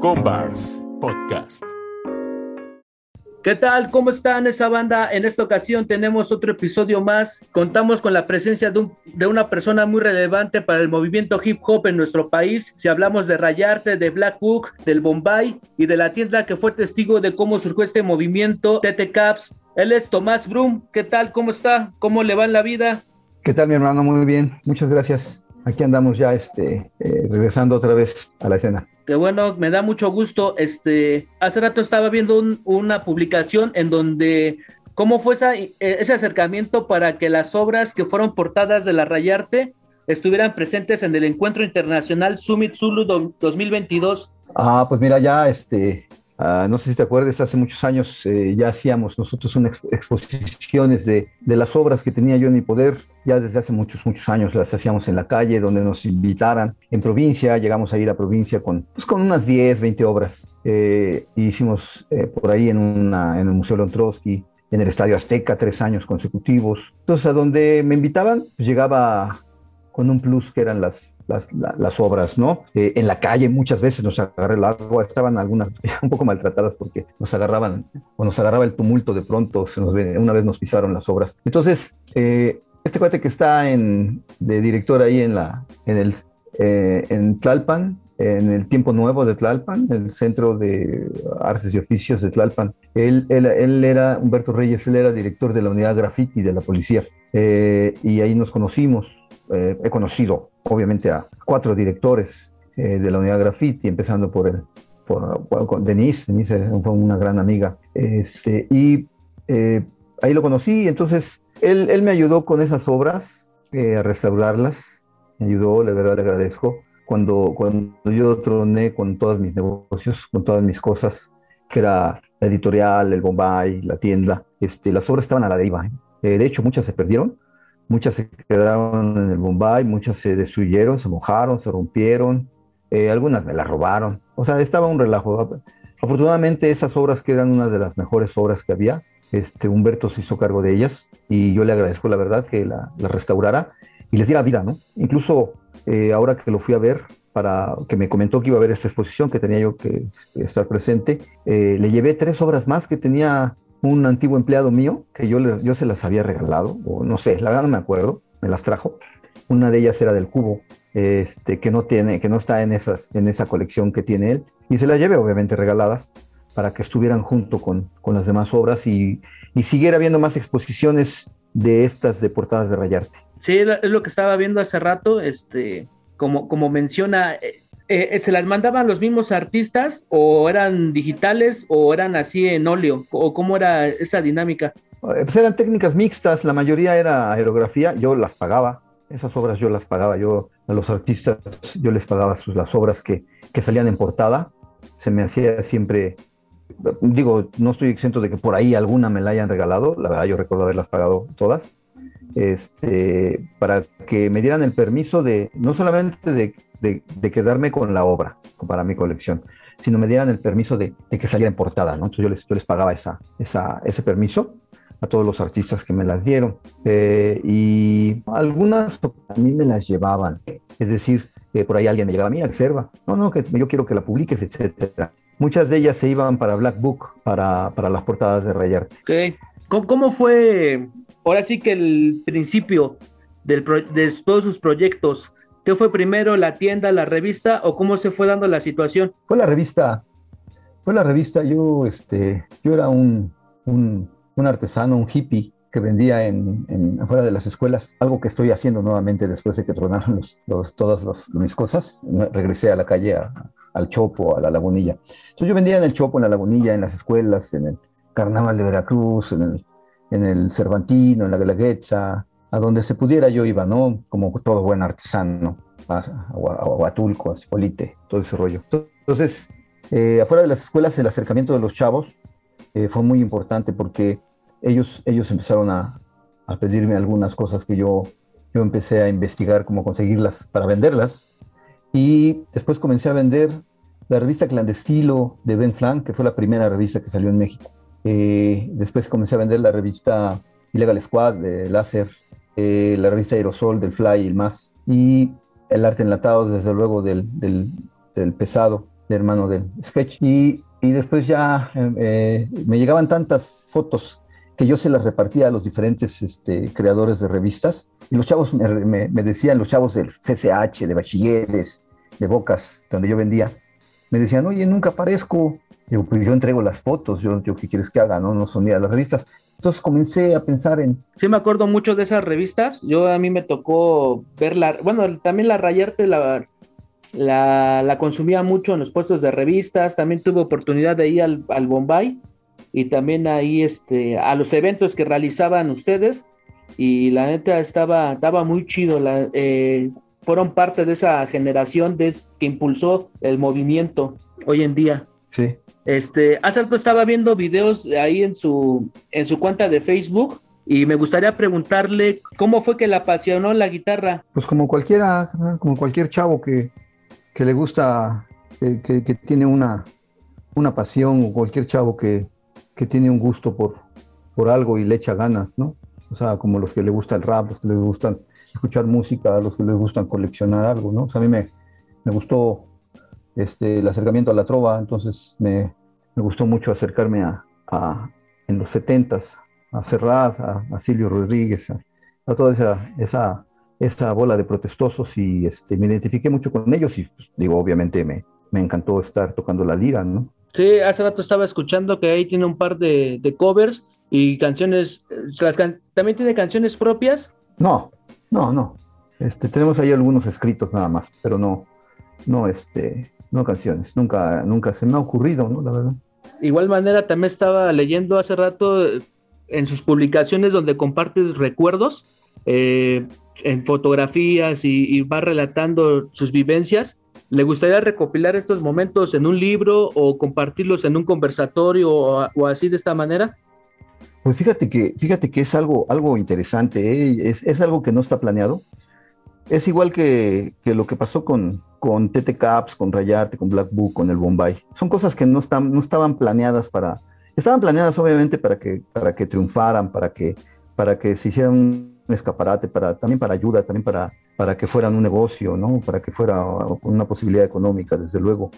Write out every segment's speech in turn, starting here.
Combars Podcast. ¿Qué tal? ¿Cómo están esa banda? En esta ocasión tenemos otro episodio más. Contamos con la presencia de, de, una persona muy relevante para el movimiento hip hop en nuestro país. Si hablamos de Rayarte, de Black Book, del Bombay y de la tienda que fue testigo de cómo surgió este movimiento, TT Caps. Él es Tomás Brum. ¿Qué tal? ¿Cómo está? ¿Cómo le va en la vida? ¿Qué tal, mi hermano? Muy bien. Muchas gracias. Aquí andamos ya este, eh, regresando otra vez a la escena. Qué bueno, me da mucho gusto. Este, hace rato estaba viendo un, una publicación en donde cómo fue esa, ese acercamiento para que las obras que fueron portadas de la Rayarte estuvieran presentes en el Encuentro Internacional Summit Zulu 2022. Ah, pues mira, ya este, Uh, no sé si te acuerdas, hace muchos años eh, ya hacíamos nosotros unas exposiciones de, de, las obras que tenía yo en mi poder, ya desde hace muchos, muchos años las hacíamos en la calle, donde nos invitaran. En provincia, llegamos a ir a provincia con, pues, con unas 10, 20 obras. Eh, hicimos eh, por ahí en, una, en el Museo Lontrowski, en el Estadio Azteca, tres años consecutivos. Entonces, a donde me invitaban, pues, llegaba con un plus que eran las, las, las obras, ¿no? Eh, en la calle muchas veces nos agarré el agua, estaban algunas un poco maltratadas porque nos agarraban, o nos agarraba el tumulto de pronto, se nos, una vez nos pisaron las obras. Entonces, eh, este cuate que está en, de director ahí en, la, en, el, eh, en Tlalpan, en el Tiempo Nuevo de Tlalpan, el Centro de Artes y Oficios de Tlalpan. Él, él, él era, Humberto Reyes, él era director de la unidad graffiti de la policía. Eh, y ahí nos conocimos. Eh, he conocido, obviamente, a cuatro directores eh, de la unidad graffiti, empezando por, el, por, Denise. Denise fue una gran amiga. Este, y ahí lo conocí, entonces él, él, me ayudó con esas obras, a restaurarlas. Me ayudó, la verdad le agradezco cuando, cuando yo troné con todos mis negocios, con todas mis cosas, que era la editorial, el Bombay, la tienda, este, las obras estaban a la deriva. ¿eh? Eh, de hecho, muchas se perdieron, muchas se quedaron en el Bombay, muchas se destruyeron, se mojaron, se rompieron, eh, algunas me las robaron. O sea, estaba un relajo. Afortunadamente, esas obras que eran unas de las mejores obras que había, este, Humberto se hizo cargo de ellas y yo le agradezco la verdad que la, restaurara y les diera vida, ¿no? Incluso eh, ahora que lo fui a ver, para que me comentó que iba a ver esta exposición, que tenía yo que estar presente, eh, le llevé tres obras más que tenía un antiguo empleado mío, que yo, le, yo se las había regalado, o no sé, la verdad no me acuerdo, me las trajo. Una de ellas era del cubo, este, que no tiene, que no está en, esas, en esa colección que tiene él, y se las llevé obviamente regaladas para que estuvieran junto con, con las demás obras y, y siguiera viendo más exposiciones de estas de portadas de Rayarte. Sí, es lo que estaba viendo hace rato, este, como, como menciona, eh, eh, ¿se las mandaban los mismos artistas o eran digitales o eran así en óleo? ¿O cómo era esa dinámica? Pues eran técnicas mixtas, la mayoría era aerografía, yo las pagaba, esas obras yo las pagaba, yo a los artistas yo les pagaba las obras que, que salían en portada, se me hacía siempre, digo, no estoy exento de que por ahí alguna me la hayan regalado, la verdad yo recuerdo haberlas pagado todas, este, para que me dieran el permiso de, no solamente de, de, de, quedarme con la obra para mi colección, sino me dieran el permiso de, de que saliera en portada, ¿no? Entonces yo les, yo les pagaba esa, esa, ese permiso a todos los artistas que me las dieron. Eh, y algunas a mí me las llevaban, es decir, eh, por ahí alguien me llegaba, mira, observa, no, no, que yo quiero que la publiques, etcétera. Muchas de ellas se iban para Black Book, para, para las portadas de Rayarte. Okay. ¿Cómo, ¿Cómo, fue, ahora sí que el principio del pro, de todos sus proyectos? ¿Qué fue primero, la tienda, la revista o cómo se fue dando la situación? Fue la revista, fue la revista, yo, este, yo era un, un, artesano, un hippie que vendía en, en, afuera de las escuelas, algo que estoy haciendo nuevamente después de que tronaron los, todas mis cosas. Regresé a la calle, al Chopo, a la Lagunilla. Entonces yo vendía en el Chopo, en la Lagunilla, en las escuelas, en el Carnaval de Veracruz, en el, en el Cervantino, en la Guelaguetza, a donde se pudiera yo iba, ¿no? Como todo buen artesano, a, Huatulco, a Cipolite, todo ese rollo. Entonces, eh, afuera de las escuelas, el acercamiento de los chavos eh, fue muy importante porque ellos, ellos empezaron a, a, pedirme algunas cosas que yo, yo empecé a investigar cómo conseguirlas para venderlas. Y después comencé a vender la revista Clandestilo de Ben Flank, que fue la primera revista que salió en México. Eh, después comencé a vender la revista Illegal Squad de Láser, eh, la revista Aerosol del Fly el más, y el arte enlatado, desde luego, del, del, del pesado. de hermano del sketch. Y, y después ya eh, me llegaban tantas fotos que yo se las repartía a los diferentes este, creadores de revistas. Y los chavos me, me, decían, los chavos del CCH, de bachilleres, de bocas, donde yo vendía, me decían, oye, nunca aparezco. Digo, pues yo entrego las fotos, yo, yo ¿qué quieres que haga? No, no son ni a las revistas. Entonces comencé a pensar en... Sí, me acuerdo mucho de esas revistas. Yo a mí me tocó verla, bueno, también la Rayarte la, la, la, consumía mucho en los puestos de revistas, también tuve oportunidad de ir al, al, Bombay y también ahí este, a los eventos que realizaban ustedes y la neta estaba, estaba muy chido, la, eh, fueron parte de esa generación de, que impulsó el movimiento hoy en día. Sí. Este, hace rato estaba viendo videos ahí en su, en su cuenta de Facebook y me gustaría preguntarle cómo fue que le apasionó la guitarra. Pues como cualquiera, como cualquier chavo que, que le gusta, que, tiene una, una pasión, o cualquier chavo que, que tiene un gusto por, por algo y le echa ganas, ¿no? O sea, como los que le gusta el rap, los que les gustan escuchar música, los que les gustan coleccionar algo, ¿no? O sea, a mí me, me gustó este, el acercamiento a la trova, entonces me, me gustó mucho acercarme a, a en los setentas, a Serrat, a, a Silvio Rodríguez, a, a toda esa, esa esta bola de protestosos y este, me identifiqué mucho con ellos y pues, digo, obviamente me, me encantó estar tocando la lira, ¿no? Sí, hace rato estaba escuchando que ahí tiene un par de, de covers y canciones, las can ¿también tiene canciones propias? No, no, no. Este, tenemos ahí algunos escritos nada más, pero no, no, este, no canciones. Nunca, nunca se me ha ocurrido, ¿no? La verdad. Igual manera, también estaba leyendo hace rato en sus publicaciones donde comparte recuerdos, eh, en fotografías y, y, va relatando sus vivencias. ¿Le gustaría recopilar estos momentos en un libro o compartirlos en un conversatorio o, o así de esta manera? Pues fíjate que, fíjate que es algo, algo interesante, ¿eh? es, es, algo que no está planeado. Es igual que, lo que pasó con, TT Caps, con Rayarte, con Black Book, con el Bombay. Son cosas que no, estaban planeadas para... Estaban planeadas obviamente para que, para que triunfaran, para que, para que se hicieran un escaparate, para, también para ayuda, también para, para que fueran un negocio, ¿no? para que fuera una posibilidad económica, desde luego,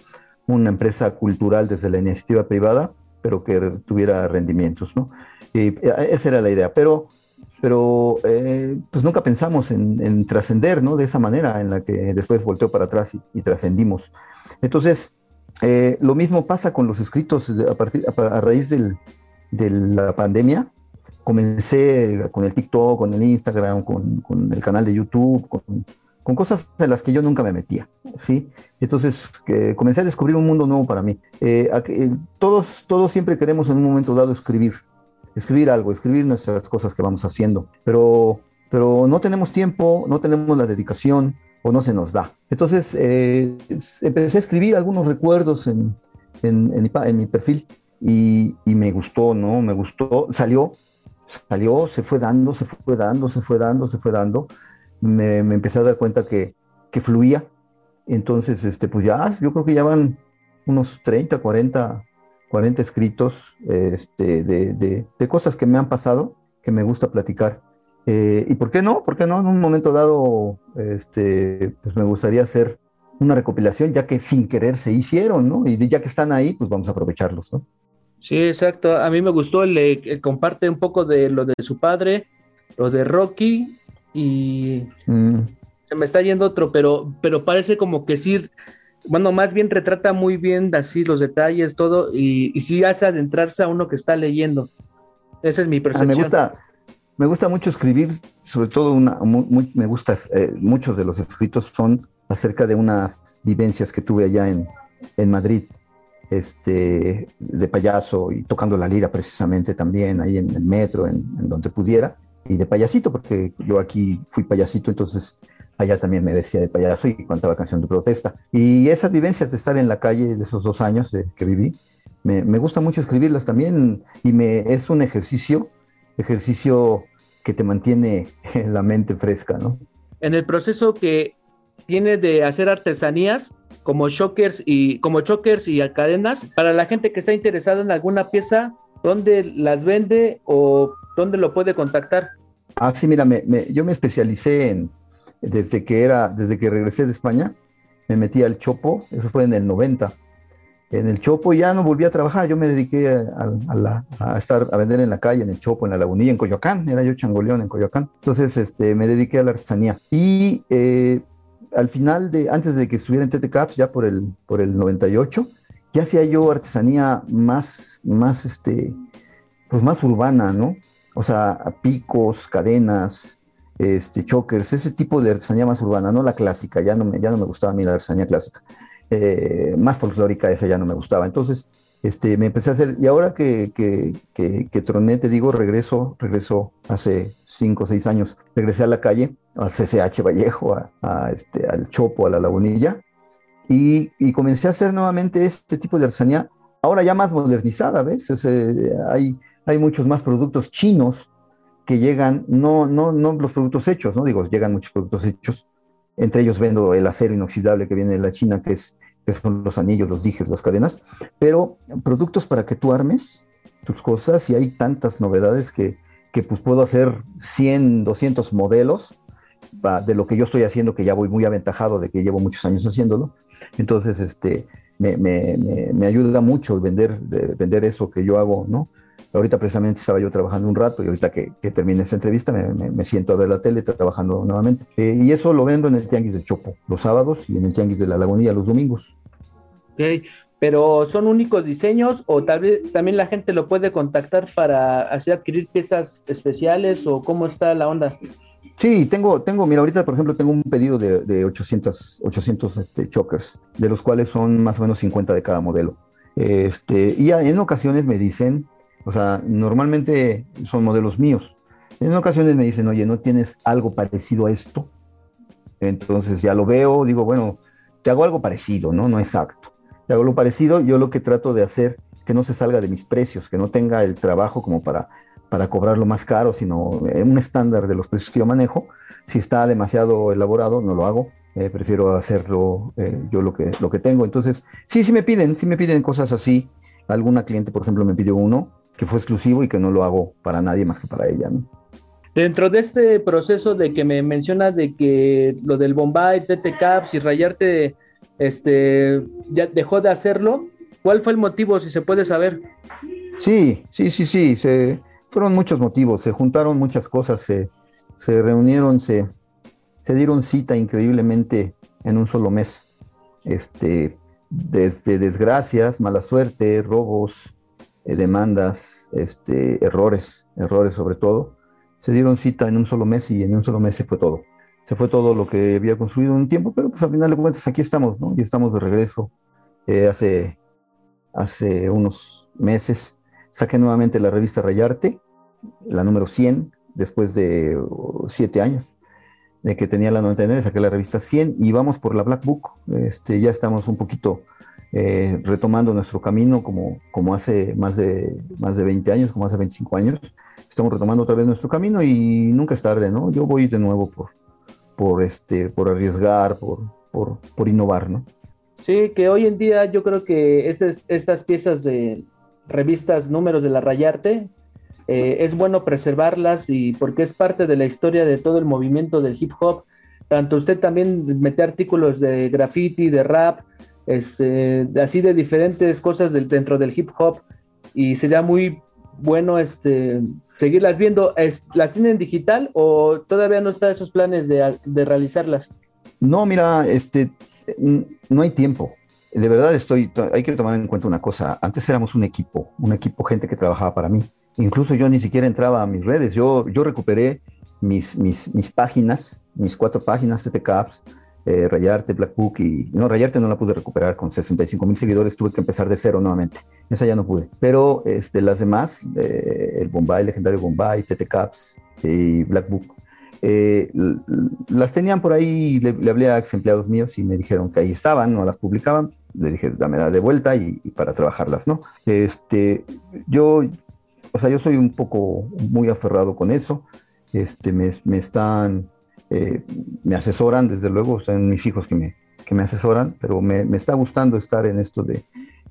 una empresa cultural desde la iniciativa privada, pero que tuviera rendimientos. ¿no? Y esa era la idea, pero, pero eh, pues nunca pensamos en, en trascender ¿no? de esa manera en la que después volteó para atrás y, y trascendimos. Entonces, eh, lo mismo pasa con los escritos a, partir, a, a raíz del, de la pandemia comencé con el TikTok, con el Instagram, con, con el canal de YouTube, con, con, cosas en las que yo nunca me metía, ¿sí? Entonces eh, comencé a descubrir un mundo nuevo para mí. Eh, eh, todos, todos siempre queremos en un momento dado escribir, escribir algo, escribir nuestras cosas que vamos haciendo, pero, pero no tenemos tiempo, no tenemos la dedicación o no se nos da. Entonces empecé a escribir algunos recuerdos en, en, mi, perfil y, y me gustó, ¿no? Me gustó, salió, salió, se fue dando, se fue dando, se fue dando, se fue dando. Me, me empecé a dar cuenta que, que, fluía. Entonces, este, pues ya, yo creo que ya van unos 30, 40, 40 escritos este, de, de, de cosas que me han pasado, que me gusta platicar. Eh, ¿Y por qué no? ¿Por qué no? En un momento dado, este, pues me gustaría hacer una recopilación, ya que sin querer se hicieron, ¿no? Y ya que están ahí, pues vamos a aprovecharlos, ¿no? Sí, exacto. A mí me gustó, le, le, comparte un poco de lo de su padre, lo de Rocky y mm. se me está yendo otro, pero, pero parece como que sí, bueno, más bien retrata muy bien así los detalles, todo, y, y sí hace adentrarse a uno que está leyendo. Esa es mi percepción. Ah, me gusta, me gusta mucho escribir, sobre todo una, muy, me gusta, eh, muchos de los escritos son acerca de unas vivencias que tuve allá en, en Madrid este, de payaso y tocando la lira precisamente también ahí en el metro, en, en, donde pudiera, y de payasito, porque yo aquí fui payasito, entonces allá también me decía de payaso y cantaba canción de protesta. Y esas vivencias de estar en la calle de esos dos años de, que viví, me, me, gusta mucho escribirlas también y me, es un ejercicio, ejercicio que te mantiene la mente fresca, ¿no? En el proceso que tiene de hacer artesanías, como shockers y como chokers y cadenas para la gente que está interesada en alguna pieza dónde las vende o dónde lo puede contactar ah sí mira me, me, yo me especialicé en desde que era desde que regresé de España me metí al chopo eso fue en el 90 en el Chopo ya no volví a trabajar. Yo me dediqué a, estar a vender en la calle, en el Chopo, en la Lagunilla, en Coyoacán. Era yo changoleón en Coyoacán. Entonces, este, me dediqué a la artesanía. Y eh, al final de, antes de que estuviera en TTCAPS, ya por el, por el 98, ya hacía yo artesanía más, más, este, pues más urbana, ¿no? O sea, picos, cadenas, este, chokers, ese tipo de artesanía más urbana, no la clásica, ya no me, ya no me gustaba a mí la artesanía clásica. Eh, más folclórica, esa ya no me gustaba. Entonces, este, me empecé a hacer, y ahora que, que, que, troné, te digo, regreso, regreso hace cinco o seis años, regresé a la calle, al CCH Vallejo, a, este, al Chopo, a la Lagunilla, y, y, comencé a hacer nuevamente este tipo de artesanía, ahora ya más modernizada, ¿ves? hay, hay muchos más productos chinos que llegan, no, no, no los productos hechos, ¿no? Digo, llegan muchos productos hechos, entre ellos vendo el acero inoxidable que viene de la China, que, es, que son los anillos, los dijes, las cadenas, pero productos para que tú armes tus cosas y hay tantas novedades que, que pues puedo hacer 100, 200 modelos de lo que yo estoy haciendo, que ya voy muy aventajado de que llevo muchos años haciéndolo. Entonces, este, me, me, me, ayuda mucho vender, vender eso que yo hago, ¿no? Ahorita precisamente estaba yo trabajando un rato y ahorita que, que termine esta entrevista me, me, siento a ver la tele trabajando nuevamente. Eh, y eso lo vendo en el Tianguis del Chopo los sábados y en el Tianguis de la Lagunilla los domingos. Ok, pero ¿son únicos diseños o tal vez también la gente lo puede contactar para hacer adquirir piezas especiales o cómo está la onda? Sí, tengo, tengo, mira, ahorita por ejemplo tengo un pedido de, de 800, 800 este, chokers, de los cuales son más o menos 50 de cada modelo. Este, y en ocasiones me dicen, o sea, normalmente son modelos míos. En ocasiones me dicen, oye, ¿no tienes algo parecido a esto? Entonces ya lo veo, digo, bueno, te hago algo parecido, ¿no? No exacto. Te hago lo parecido, yo lo que trato de hacer, que no se salga de mis precios, que no tenga el trabajo como para, para cobrarlo más caro, sino un estándar de los precios que yo manejo. Si está demasiado elaborado, no lo hago. Eh, prefiero hacerlo eh, yo lo que, lo que tengo. Entonces, sí, sí me piden, sí me piden cosas así. Alguna cliente, por ejemplo, me pidió uno que fue exclusivo y que no lo hago para nadie más que para ella. ¿no? Dentro de este proceso de que me mencionas de que lo del Bombay, TT Caps y Rayarte este, ya dejó de hacerlo, ¿cuál fue el motivo, si se puede saber? Sí, sí, sí, sí, se, fueron muchos motivos, se juntaron muchas cosas, se, se reunieron, se, se dieron cita increíblemente en un solo mes. Este, desde desgracias, mala suerte, robos, eh, demandas, este, errores, errores sobre todo. Se dieron cita en un solo mes y en un solo mes se fue todo. Se fue todo lo que había construido en un tiempo, pero pues al final de cuentas aquí estamos, ¿no? Y estamos de regreso. Eh, hace, hace unos meses saqué nuevamente la revista Rayarte, la número 100, después de uh, siete años de que tenía la 99, saqué la revista 100 y vamos por la Black Book. Este, ya estamos un poquito eh, retomando nuestro camino como, como hace más de, más de 20 años, como hace 25 años. Estamos retomando otra vez nuestro camino y nunca es tarde, ¿no? Yo voy de nuevo por, por, este, por arriesgar, por, por, por innovar, ¿no? Sí, que hoy en día yo creo que estas, estas piezas de revistas, números de la Rayarte, eh, es bueno preservarlas y porque es parte de la historia de todo el movimiento del hip hop. Tanto usted también mete artículos de graffiti, de rap, este, así de diferentes cosas dentro del hip hop y sería muy bueno este, seguirlas viendo. ¿Las tienen digital o todavía no está esos planes de, realizarlas? No, mira, este, no hay tiempo. De verdad estoy, hay que tomar en cuenta una cosa. Antes éramos un equipo, un equipo, gente que trabajaba para mí. Incluso yo ni siquiera entraba a mis redes. Yo, recuperé mis, páginas, mis cuatro páginas de eh, Rayarte, Black Book y no, Rayarte no la pude recuperar con 65 mil seguidores, tuve que empezar de cero nuevamente. Esa ya no pude. Pero este, las demás, eh, el Bombay, legendario Bombay, TT Caps y Black Book, eh, las tenían por ahí, le, le, hablé a ex empleados míos y me dijeron que ahí estaban, no las publicaban. Le dije, dame la de vuelta y, y, para trabajarlas, ¿no? Este, yo, o sea, yo soy un poco muy aferrado con eso. Este, me, me están eh, me asesoran, desde luego, son mis hijos que me, que me asesoran, pero me, me está gustando estar en esto de,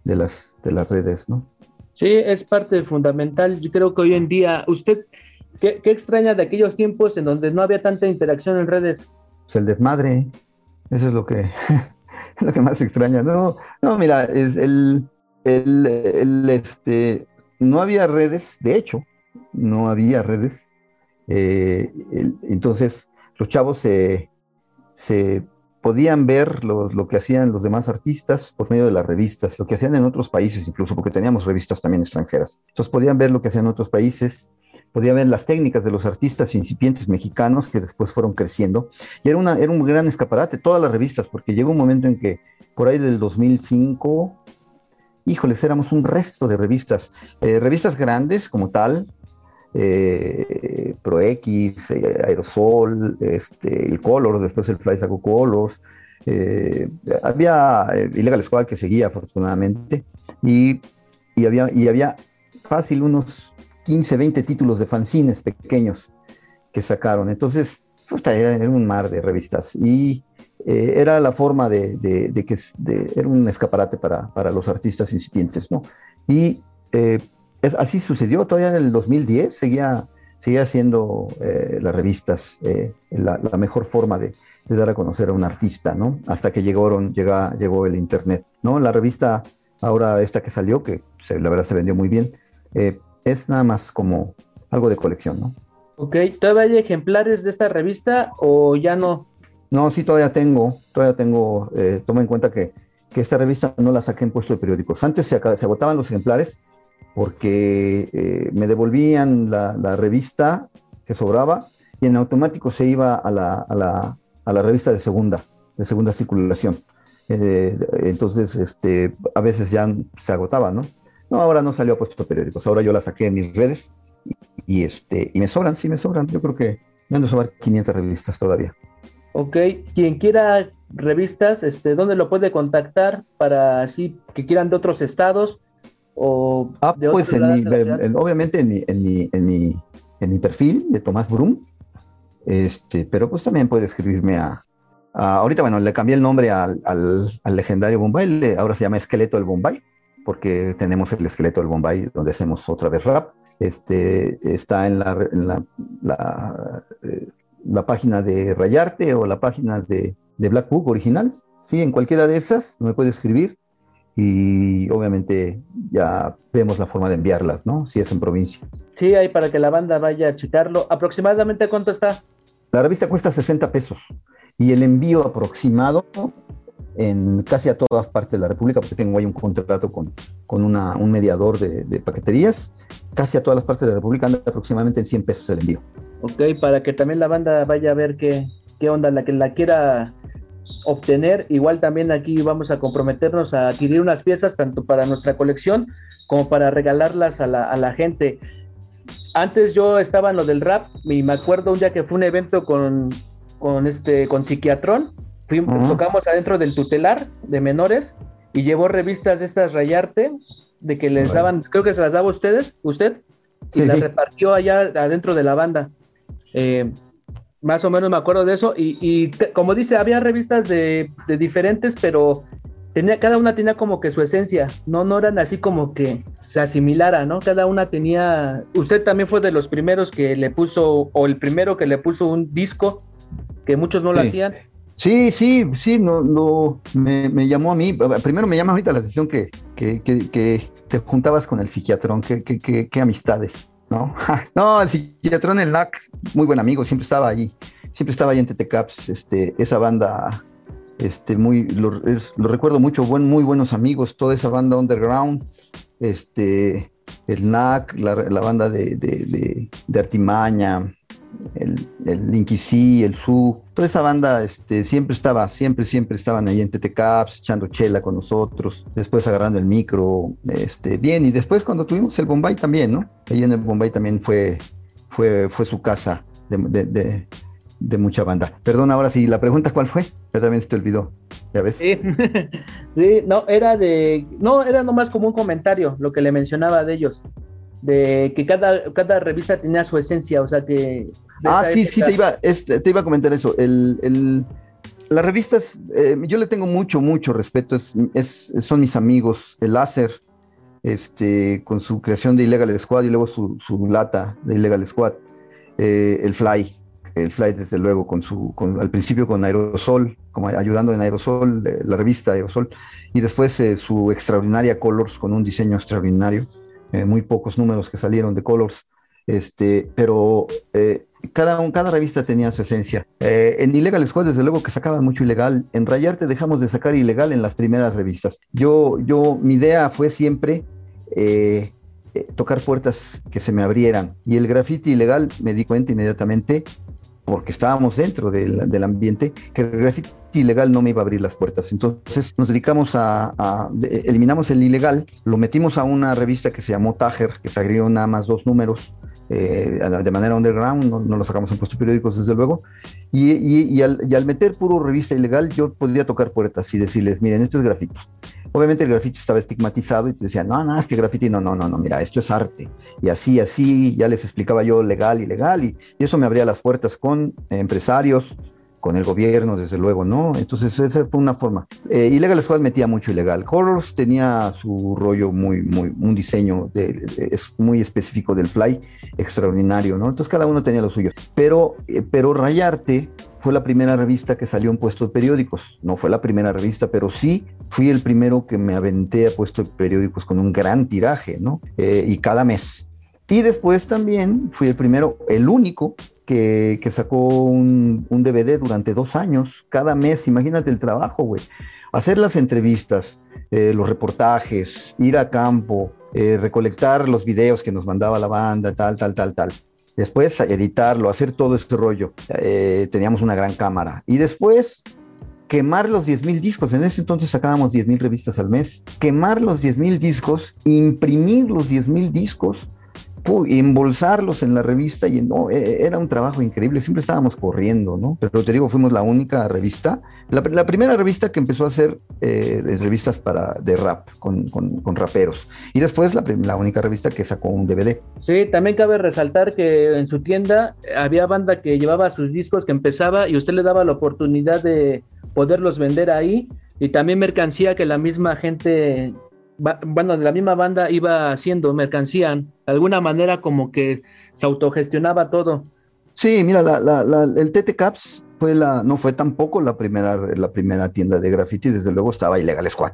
de, las, de las redes, ¿no? Sí, es parte fundamental. Yo creo que hoy en día, ¿usted qué, qué extraña de aquellos tiempos en donde no había tanta interacción en redes? Pues el desmadre, eso es lo que, lo que más extraña. No, no mira, el, el, este, no había redes, de hecho, no había redes. Eh, entonces, los chavos se, se podían ver lo, que hacían los demás artistas por medio de las revistas, lo que hacían en otros países incluso, porque teníamos revistas también extranjeras. Entonces podían ver lo que hacían en otros países, podían ver las técnicas de los artistas incipientes mexicanos que después fueron creciendo. Y era, una, era un gran escaparate, todas las revistas, porque llegó un momento en que por ahí del 2005, híjoles, éramos un resto de revistas, eh, revistas grandes como tal, eh, ProX, eh, Aerosol, este, el Color, después el Fly sacó Colors. Eh, había Illegal Squad que seguía afortunadamente y, había, y había fácil unos 15, 20 títulos de fanzines pequeños que sacaron. Entonces, era, un mar de revistas y era la forma de, que era un escaparate para, para, los artistas incipientes, ¿no? Y así sucedió, todavía en el 2010 seguía, seguía siendo eh, las revistas eh, la, mejor forma de, dar a conocer a un artista, ¿no? Hasta que llegaron, llegó el Internet, ¿no? La revista, ahora esta que salió, que la verdad se vendió muy bien, eh, es nada más como algo de colección, ¿no? Ok, ¿todavía hay ejemplares de esta revista o ya no? No, sí, todavía tengo, todavía tengo, toma en cuenta que, que, esta revista no la saqué en puesto de periódicos. Antes se, se agotaban los ejemplares porque eh, me devolvían la, revista que sobraba y en automático se iba a la, revista de segunda, de segunda circulación. Eh, entonces, este, a veces ya se agotaba, ¿no? No, ahora no salió a puesto periódicos, ahora yo la saqué en mis redes y, este, y me sobran, sí me sobran. Yo creo que me han de sobrar 500 revistas todavía. Ok, quien quiera revistas, este, ¿dónde lo puede contactar para así que quieran de otros estados? Ah, pues obviamente en mi, en, mi, en, mi, en mi perfil de Tomás Brum, este, pero pues también puede escribirme a, ahorita bueno, le cambié el nombre al, al, legendario Bombay, ahora se llama Esqueleto del Bombay, porque tenemos el Esqueleto del Bombay donde hacemos otra vez rap. Este, está en la, en la, la, eh, la, página de Rayarte o la página de, de Black Book original. Sí, en cualquiera de esas me puede escribir y obviamente ya vemos la forma de enviarlas, ¿no? Si es en provincia. Sí, ahí para que la banda vaya a checarlo. ¿Aproximadamente cuánto está? La revista cuesta 60 pesos y el envío aproximado en casi a todas partes de la República, porque tengo ahí un contrato con, con una, un mediador de, de, paqueterías, casi a todas las partes de la República anda aproximadamente en 100 pesos el envío. Ok, para que también la banda vaya a ver qué, qué onda, la que la quiera obtener. Igual también aquí vamos a comprometernos a adquirir unas piezas tanto para nuestra colección como para regalarlas a la, gente. Antes yo estaba en lo del rap y me acuerdo un día que fue un evento con, con este con Psiquiatrón, fuimos, tocamos adentro del tutelar de menores y llevó revistas de estas Rayarte de que les daban, creo que se las daba a ustedes, usted, y las repartió allá adentro de la banda. Eh, más o menos me acuerdo de eso. Y, como dice, había revistas de, diferentes, pero tenía, cada una tenía como que su esencia. No, no eran así como que se asimilara, ¿no? Cada una tenía. Usted también fue de los primeros que le puso, o el primero que le puso un disco, que muchos no lo hacían. Sí, sí, sí, no, no me, llamó a mí. Primero me llama ahorita la atención que, que, que, te juntabas con el psiquiatrón, qué amistades. ¿No? no, el psiquiatrón, el NAC, muy buen amigo, siempre estaba ahí, siempre estaba ahí en TTCaps, este, esa banda, este, muy, lo, recuerdo mucho, buen, muy buenos amigos, toda esa banda underground, este, el NAC, la, banda de, de, de Artimaña, el, el Inquisí, el Su, toda esa banda este, siempre estaba, siempre, siempre estaban ahí en TTCaps, echando chela con nosotros, después agarrando el micro, este, bien, y después cuando tuvimos el Bombay también, ¿no? Ahí en el Bombay también fue, fue, fue su casa de, de, mucha banda. Perdón, ahora sí, la pregunta cuál fue, ya también se te olvidó, ¿ya ves? Sí. sí, no, era de, no, era nomás como un comentario, lo que le mencionaba de ellos de que cada, cada revista tenía su esencia, o sea que... Ah, sí, sí, te iba, te iba a comentar eso. El, el, las revistas, eh, yo le tengo mucho, mucho respeto, es, es, son mis amigos, el láser, este, con su creación de Illegal Squad y luego su, su lata de Illegal Squad, eh, el Fly, el Fly desde luego con su, con, al principio con Aerosol, como ayudando en Aerosol, eh, la revista Aerosol, y después eh, su extraordinaria Colors con un diseño extraordinario, eh, muy pocos números que salieron de Colors, este, pero cada, cada revista tenía su esencia. en Illegal Squad, desde luego que sacaban mucho ilegal, en Rayarte dejamos de sacar ilegal en las primeras revistas. Yo, yo, mi idea fue siempre... tocar puertas que se me abrieran. Y el graffiti ilegal me di cuenta inmediatamente porque estábamos dentro del, ambiente, que el graffiti ilegal no me iba a abrir las puertas. Entonces nos dedicamos a, eliminamos el ilegal, lo metimos a una revista que se llamó Tager, que se agregó nada más dos números, eh, de manera underground, no, lo sacamos en puestos periódicos desde luego, y, al, meter puro revista ilegal yo podría tocar puertas y decirles, miren, esto es grafiti. Obviamente el grafiti estaba estigmatizado y te decían, no, no, es que grafiti, no, no, no, no, mira, esto es arte. Y así, así, ya les explicaba yo legal, ilegal, y, y eso me abría las puertas con empresarios, con el gobierno, desde luego, ¿no? Entonces, esa fue una forma. Eh, Illegal Squad metía mucho ilegal. Colors tenía su rollo muy, muy, un diseño de, es muy específico del fly, extraordinario, ¿no? Entonces, cada uno tenía lo suyo. Pero, eh, pero Rayarte fue la primera revista que salió en puestos de periódicos. No fue la primera revista, pero sí fui el primero que me aventé a puestos de periódicos con un gran tiraje, ¿no? Eh, y cada mes. Y después también fui el primero, el único que, sacó un, DVD durante dos años, cada mes, imagínate el trabajo, güey. Hacer las entrevistas, eh, los reportajes, ir a campo, eh, recolectar los videos que nos mandaba la banda, tal, tal, tal, tal. Después editarlo, hacer todo este rollo. Eh, teníamos una gran cámara. Y después quemar los 10.000 discos. En ese entonces sacábamos 10.000 revistas al mes. Quemar los 10.000 discos, imprimir los 10.000 discos embolsarlos en la revista y no, e, e, era un trabajo increíble, siempre estábamos corriendo, ¿no? Pero te digo, fuimos la única revista, la, primera revista que empezó a hacer eh, revistas para, de rap, con, con, raperos, y después la, la, única revista que sacó un DVD. Sí, también cabe resaltar que en su tienda había banda que llevaba sus discos que empezaba y usted le daba la oportunidad de poderlos vender ahí y también mercancía que la misma gente bueno, de la misma banda iba haciendo mercancía, de alguna manera como que se autogestionaba todo. Sí, mira, el TT Caps fue la, no fue tampoco la primera, la primera tienda de graffiti, desde luego estaba Ilegal Squad,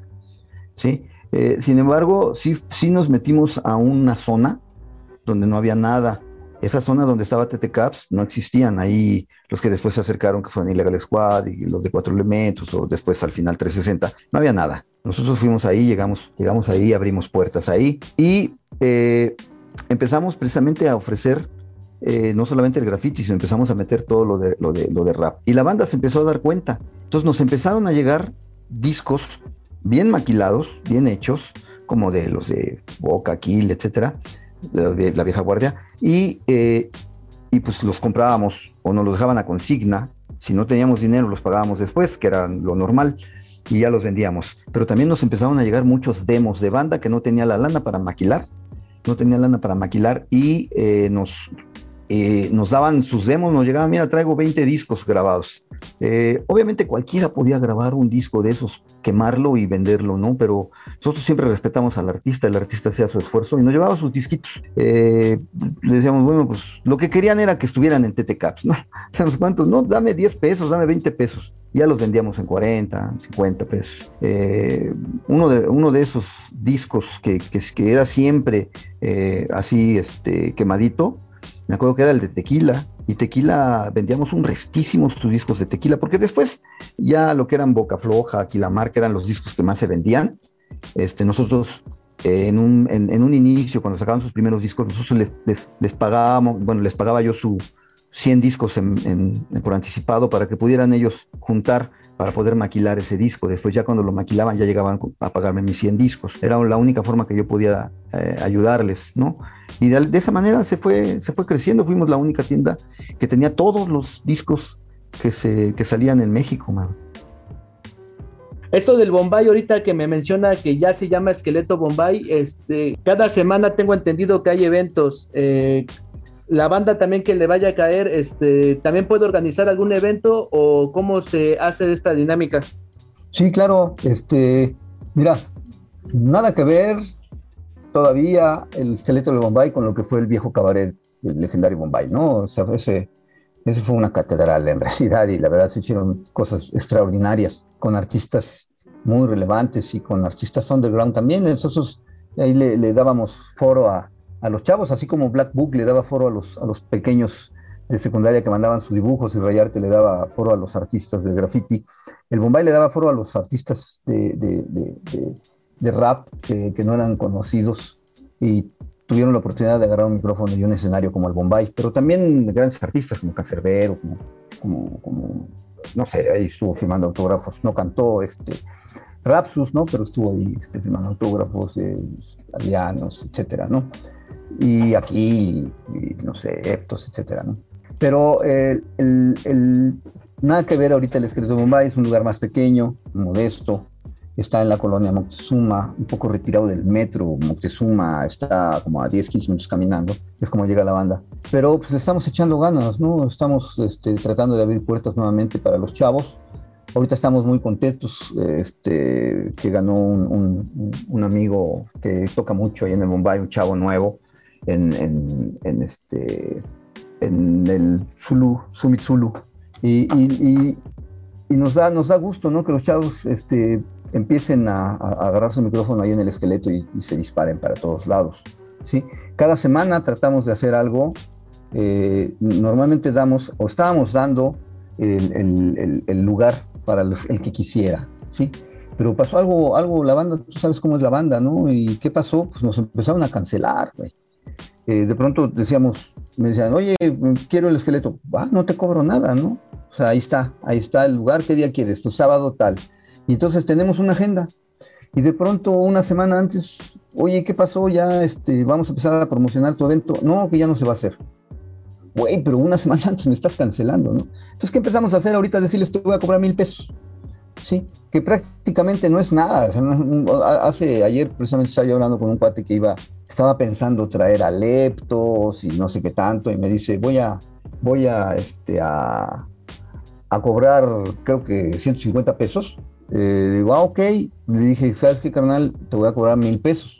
¿sí? Eh, sin embargo, sí, sí nos metimos a una zona donde no había nada. Esa zona donde estaba TT Caps no existían ahí los que después se acercaron, que fueron Illegal Squad y los de cuatro elementos, o después al final 360, no había nada. Nosotros fuimos ahí, llegamos, llegamos ahí, abrimos puertas ahí y eh, empezamos precisamente a ofrecer eh, no solamente el graffiti, sino empezamos a meter todo lo de, lo, de, lo de rap. Y la banda se empezó a dar cuenta. Entonces nos empezaron a llegar discos bien maquilados, bien hechos, como de los de Boca, Kill, etcétera, la vieja guardia, y, eh, y pues los comprábamos o nos los dejaban a consigna. Si no teníamos dinero, los pagábamos después, que era lo normal y ya los vendíamos. Pero también nos empezaron a llegar muchos demos de banda que no tenía la lana para maquilar, no tenía lana para maquilar y eh, nos, eh, nos daban sus demos, nos llegaban, mira, traigo 20 discos grabados. Eh, obviamente cualquiera podía grabar un disco de esos, quemarlo y venderlo, ¿no? Pero nosotros siempre respetamos al artista, el artista hacía su esfuerzo y nos llevaba sus disquitos. le decíamos, bueno, pues lo que querían era que estuvieran en TT Caps, ¿no? ¿Sabes cuántos? No, dame 10 pesos, dame 20 pesos ya los vendíamos en 40, 50 pesos. Eh, uno, de, uno de esos discos que, que, era siempre eh, así este, quemadito, me acuerdo que era el de tequila, y tequila vendíamos un restísimo sus discos de tequila, porque después ya lo que eran Boca Floja, Marca eran los discos que más se vendían. Este, nosotros eh, en, un, en, un inicio, cuando sacaban sus primeros discos, nosotros les, les, les pagábamos, bueno, les pagaba yo su, 100 discos por anticipado para que pudieran ellos juntar para poder maquilar ese disco. Después ya cuando lo maquilaban ya llegaban a pagarme mis 100 discos. Era la única forma que yo podía eh, ayudarles, ¿no? Y de, esa manera se fue, se fue creciendo. Fuimos la única tienda que tenía todos los discos que, se, que salían en México, man. Esto del Bombay, ahorita que me menciona que ya se llama Esqueleto Bombay, este, cada semana tengo entendido que hay eventos. Eh, la banda también que le vaya a caer, este, también puede organizar algún evento o cómo se hace esta dinámica. Sí, claro, este, mira, nada que ver todavía el esqueleto de Bombay con lo que fue el viejo cabaret, el legendario Bombay, ¿no? O sea, ese, Eso fue una catedral en realidad y la verdad se hicieron cosas extraordinarias con artistas muy relevantes y con artistas underground también. Nosotros ahí le, dábamos foro a, a, los chavos, así como Black Book le daba foro a los, a los pequeños de secundaria que mandaban sus dibujos y Rayarte le daba foro a los artistas de graffiti. El Bombay le daba foro a los artistas de, de, de, rap que, que, no eran conocidos y tuvieron la oportunidad de agarrar un micrófono y un escenario como el Bombay, pero también grandes artistas como Cancerbero, como, como, como, no sé, ahí estuvo firmando autógrafos, no cantó este, Rapsus, ¿no? Pero estuvo ahí este, firmando autógrafos, eh, alianos, etcétera, ¿no? Y aquí, no sé, Eptos, etcétera, ¿no? Pero eh, el, nada que ver ahorita el esqueleto de Bombay, es un lugar más pequeño, modesto, está en la colonia Moctezuma, un poco retirado del metro. Moctezuma está como a 10, 15 minutos caminando, es como llega la banda. Pero pues estamos echando ganas, ¿no? Estamos este, tratando de abrir puertas nuevamente para los chavos. Ahorita estamos muy contentos este, que ganó un, un, amigo que toca mucho ahí en el Bombay, un chavo nuevo en, en, este, en el Zulu, Summit Zulu. Y, y, nos, da, nos da gusto ¿no? que los chavos este, empiecen a, a agarrar su micrófono ahí en el esqueleto y, se disparen para todos lados. ¿sí? Cada semana tratamos de hacer algo. Eh, normalmente damos, o estábamos dando el, el, el lugar para el que quisiera. ¿sí? Pero pasó algo, algo, la banda, tú sabes cómo es la banda, ¿no? ¿Y qué pasó? Pues nos empezaron a cancelar, güey. Eh, de pronto decíamos, me decían, oye, quiero el esqueleto. Ah, no te cobro nada, ¿no? O sea, ahí está, ahí está el lugar, ¿qué día quieres? Tu sábado tal. Y entonces tenemos una agenda. Y de pronto, una semana antes, oye, ¿qué pasó? Ya este, vamos a empezar a promocionar tu evento. No, que ya no se va a hacer. Güey, pero una semana antes me estás cancelando, ¿no? Entonces, ¿qué empezamos a hacer ahorita? Decirles, te voy a cobrar mil pesos. Sí, que prácticamente no es nada. hace, ayer precisamente estaba yo hablando con un cuate que iba, estaba pensando traer a leptos y no sé qué tanto, y me dice, voy a, voy a, este, a, cobrar, creo que 150 pesos. Eh, digo, ah, ok. Le dije, ¿sabes qué, carnal? Te voy a cobrar mil pesos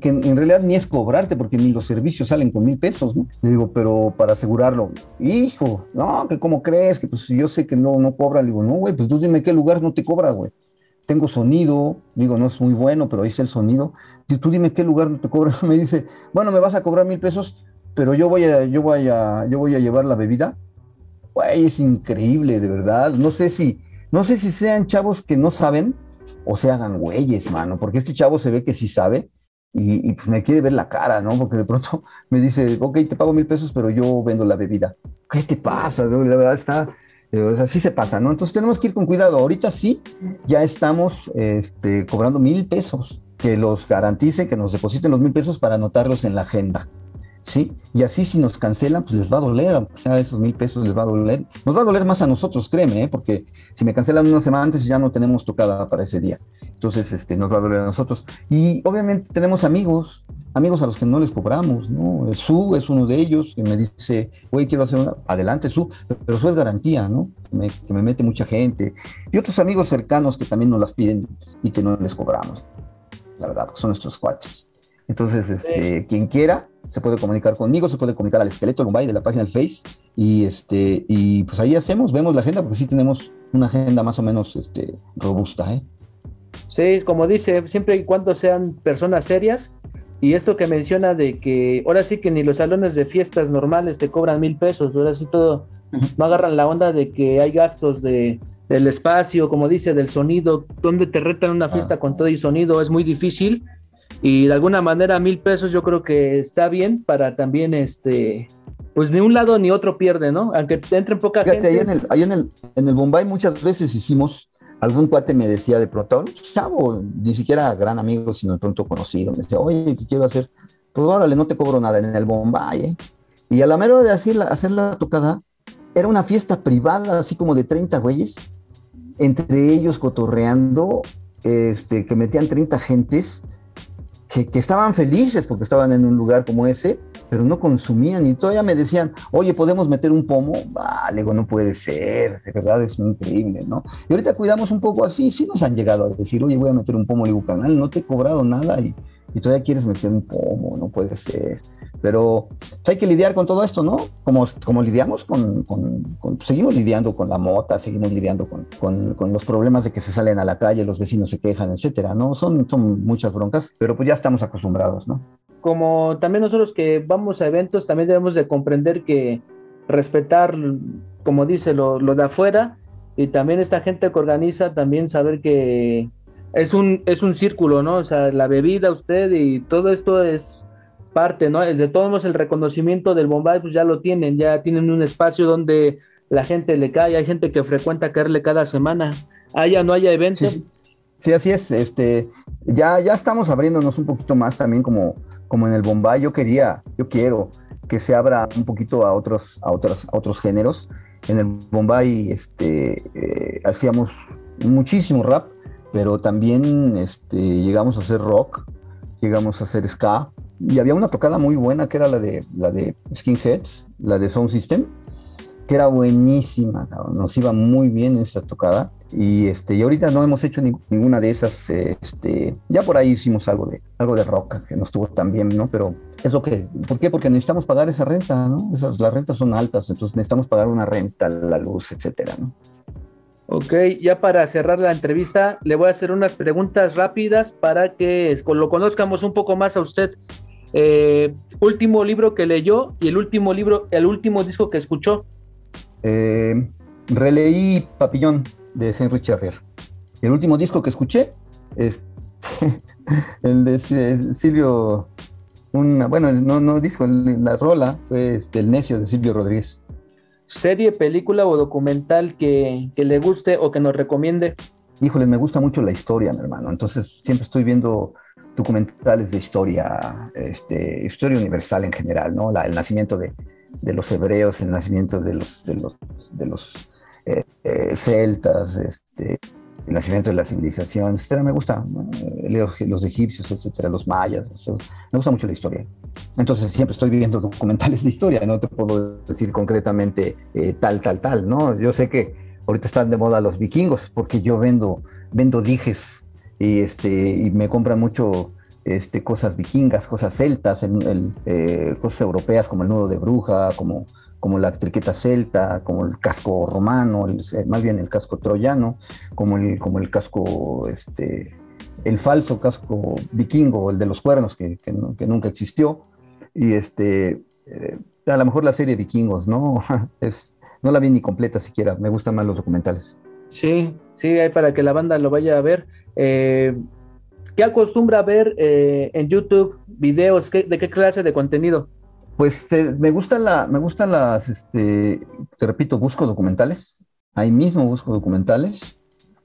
que, en realidad ni es cobrarte, porque ni los servicios salen con mil pesos, ¿no? Le digo, pero para asegurarlo, hijo, no, que cómo crees, que pues yo sé que no, no cobra, le digo, no, güey, pues tú dime qué lugar no te cobra, güey. Tengo sonido, digo, no es muy bueno, pero ahí está el sonido. Tú dime qué lugar no te cobra. Me dice, bueno, me vas a cobrar mil pesos, pero yo voy a, yo voy a, yo voy a llevar la bebida. Güey, es increíble, de verdad. No sé si, no sé si sean chavos que no saben o se hagan güeyes, mano, porque este chavo se ve que sí sabe y, pues me quiere ver la cara, ¿no? Porque de pronto me dice, ok, te pago mil pesos, pero yo vendo la bebida. ¿Qué te pasa? La verdad está, eh, así se pasa, ¿no? Entonces tenemos que ir con cuidado. Ahorita sí, ya estamos este, cobrando mil pesos. Que los garanticen, que nos depositen los mil pesos para anotarlos en la agenda. ¿Sí? Y así si nos cancelan, pues les va a doler, aunque sea esos mil pesos, les va a doler. Nos va a doler más a nosotros, créeme, ¿eh? porque si me cancelan una semana antes ya no tenemos tocada para ese día. Entonces, este, nos va a doler a nosotros. Y obviamente tenemos amigos, amigos a los que no les cobramos, ¿no? El Su es uno de ellos que me dice, oye, quiero hacer una, adelante Su, pero Su es garantía, ¿no? que me mete mucha gente. Y otros amigos cercanos que también nos las piden y que no les cobramos, la verdad, porque son nuestros cuates. Entonces, este, quien quiera, se puede comunicar conmigo, se puede comunicar al esqueleto Bombay de la página del Face y este y pues ahí hacemos, vemos la agenda porque sí tenemos una agenda más o menos este, robusta, ¿eh? Sí, como dice, siempre y cuando sean personas serias y esto que menciona de que ahora sí que ni los salones de fiestas normales te cobran mil pesos, ahora sí todo no agarran la onda de que hay gastos de del espacio, como dice, del sonido, donde te retan una fiesta ah. con todo y sonido, es muy difícil y de alguna manera mil pesos yo creo que está bien para también este pues ni un lado ni otro pierde, ¿no? Aunque entre poca gente. Ahí en el, ahí en el, en el Bombay muchas veces hicimos, algún cuate me decía de pronto, un chavo, ni siquiera gran amigo, sino de pronto conocido, me decía, oye, ¿qué quiero hacer? Pues órale, no te cobro nada en el Bombay, ¿eh? Y a la mera hora de hacer la, hacer la tocada, era una fiesta privada, así como de 30 güeyes, entre ellos cotorreando, este, que metían 30 gentes, que, estaban felices porque estaban en un lugar como ese, pero no consumían y todavía me decían, oye, ¿podemos meter un pomo? Vale, digo, no puede ser, de verdad es increíble, ¿no? Y ahorita cuidamos un poco así, sí nos han llegado a decir, oye, voy a meter un pomo, le digo, canal, no te he cobrado nada y, y todavía quieres meter un pomo, no puede ser. Pero pues, hay que lidiar con todo esto, ¿no? Como, como lidiamos con, seguimos lidiando con la mota, seguimos lidiando con, con, los problemas de que se salen a la calle, los vecinos se quejan, etcétera, ¿no? Son, son muchas broncas, pero pues ya estamos acostumbrados, ¿no? Como también nosotros que vamos a eventos, también debemos de comprender que respetar, como dice, lo, lo de afuera, y también esta gente que organiza, también saber que es un, es un círculo, ¿no? O sea, la bebida, usted y todo esto es parte, ¿no? De todos modos, el reconocimiento del Bombay, pues ya lo tienen, ya tienen un espacio donde la gente le cae, hay gente que frecuenta caerle cada semana, haya no haya eventos. Sí, así es, este, ya, ya estamos abriéndonos un poquito más también como, como en el Bombay, yo quería, yo quiero que se abra un poquito a otros, a otros, a otros géneros, en el Bombay este, eh, hacíamos muchísimo rap, pero también este, llegamos a hacer rock, llegamos a hacer ska, y había una tocada muy buena que era la de, la de Skinheads, la de Sound System, que era buenísima, nos iba muy bien esa tocada. Y, este, y ahorita no hemos hecho ninguna de esas, este, ya por ahí hicimos algo de, algo de rock, que no estuvo tan bien, ¿no? Pero es lo que, ¿por qué? Porque necesitamos pagar esa renta, ¿no? Esas, las rentas son altas, entonces necesitamos pagar una renta, la luz, etcétera, ¿no? Ok, ya para cerrar la entrevista, le voy a hacer unas preguntas rápidas para que lo conozcamos un poco más a usted. Eh, último libro que leyó y el último libro, el último disco que escuchó. Eh, releí Papillón de Henry Charrier. El último disco que escuché es el de Silvio, una, bueno, no, no disco, la rola fue este, El Necio de Silvio Rodríguez. ¿Serie, película o documental que, que le guste o que nos recomiende? Híjole, me gusta mucho la historia, mi hermano. Entonces siempre estoy viendo documentales de historia, este, historia universal en general, ¿no? el nacimiento de, de, los hebreos, el nacimiento de los, de los, de los eh, eh, celtas, este, el nacimiento de la civilización, etcétera. Me gusta, los egipcios, etcétera, los mayas, me gusta mucho la historia. Entonces siempre estoy viendo documentales de historia, no te puedo decir concretamente eh, tal, tal, tal, ¿no? Yo sé que ahorita están de moda los vikingos porque yo vendo, vendo dijes y, este, y me compran mucho este, cosas vikingas, cosas celtas, el, eh, cosas europeas como el nudo de bruja, como, como la triqueta celta, como el casco romano, eh, más bien el casco troyano, como el, como el casco, este, el falso casco vikingo, el de los cuernos, que, que, nunca existió. Y este, eh, a lo mejor la serie Vikingos, ¿no? es, no la vi ni completa siquiera, me gustan más los documentales. Sí, sí, hay para que la banda lo vaya a ver. Eh, ¿Qué acostumbra ver eh, en YouTube videos? ¿De qué clase de contenido? Pues me gustan la, me gustan las, este, te repito, busco documentales. Ahí mismo busco documentales.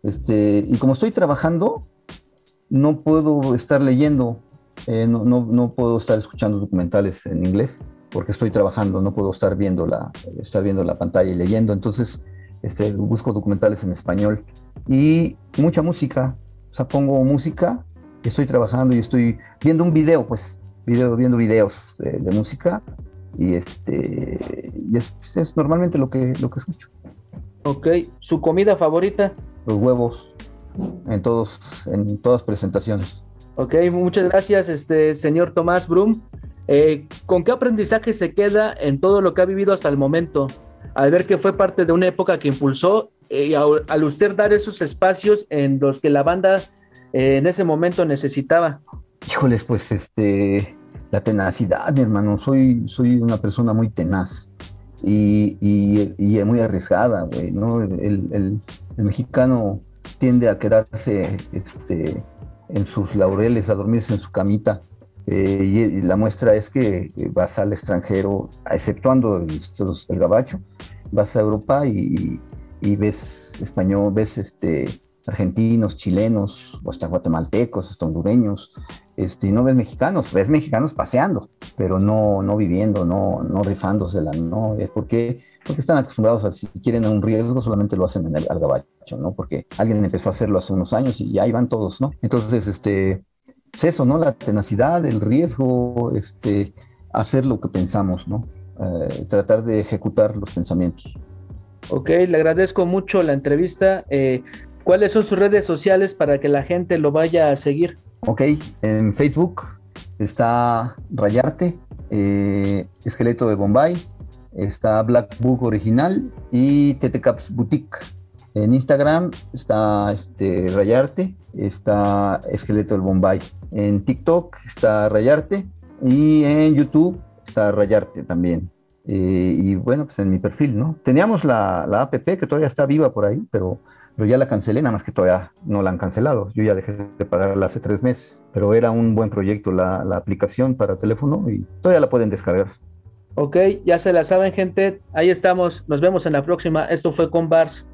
Este, y como estoy trabajando, no puedo estar leyendo, eh, no, no, no, puedo estar escuchando documentales en inglés porque estoy trabajando, no puedo estar viendo la, estar viendo la pantalla y leyendo. Entonces, este, busco documentales en español y mucha música, sea, pongo música, estoy trabajando y estoy viendo un video, pues, video, viendo videos de, música y este es, normalmente lo que, lo que escucho. Ok, ¿su comida favorita? Los huevos, en, todos, en todas presentaciones. Ok, muchas gracias, este señor Tomás Brum. Eh, ¿Con qué aprendizaje se queda en todo lo que ha vivido hasta el momento? Al ver que fue parte de una época que impulsó y al usted dar esos espacios en los que la banda eh, en ese momento necesitaba? Híjoles, pues este, la tenacidad, hermano. Soy, soy una persona muy tenaz y, y, muy arriesgada, güey, ¿no? El, el, mexicano tiende a quedarse este, en sus laureles, a dormirse en su camita. Eh, y, la muestra es que vas al extranjero, exceptuando el, el gabacho, vas a Europa y, ves español, ves este, argentinos, chilenos, hasta guatemaltecos, hasta hondureños, este, y no ves mexicanos, ves mexicanos paseando, pero no, no viviendo, no, no rifándosela, ¿no? Es porque, porque están acostumbrados a si quieren un riesgo, solamente lo hacen en el, al gabacho, ¿no? Porque alguien empezó a hacerlo hace unos años y ahí van todos, ¿no? Entonces, este, es pues eso, ¿no? La tenacidad, el riesgo, este, hacer lo que pensamos, ¿no? Eh, tratar de ejecutar los pensamientos. Ok, le agradezco mucho la entrevista. Eh, ¿Cuáles son sus redes sociales para que la gente lo vaya a seguir? Ok, en Facebook está Rayarte, eh, Esqueleto de Bombay, está Black Book Original y TT Caps Boutique. En Instagram está este, Rayarte, está Esqueleto del Bombay. En TikTok está Rayarte y en YouTube está Rayarte también. Eh, y bueno, pues en mi perfil, ¿no? Teníamos la, la, app que todavía está viva por ahí, pero, pero ya la cancelé, nada más que todavía no la han cancelado. Yo ya dejé de pagarla hace tres meses, pero era un buen proyecto la, la aplicación para teléfono y todavía la pueden descargar. Ok, ya se la saben, gente. Ahí estamos. Nos vemos en la próxima. Esto fue con Bars.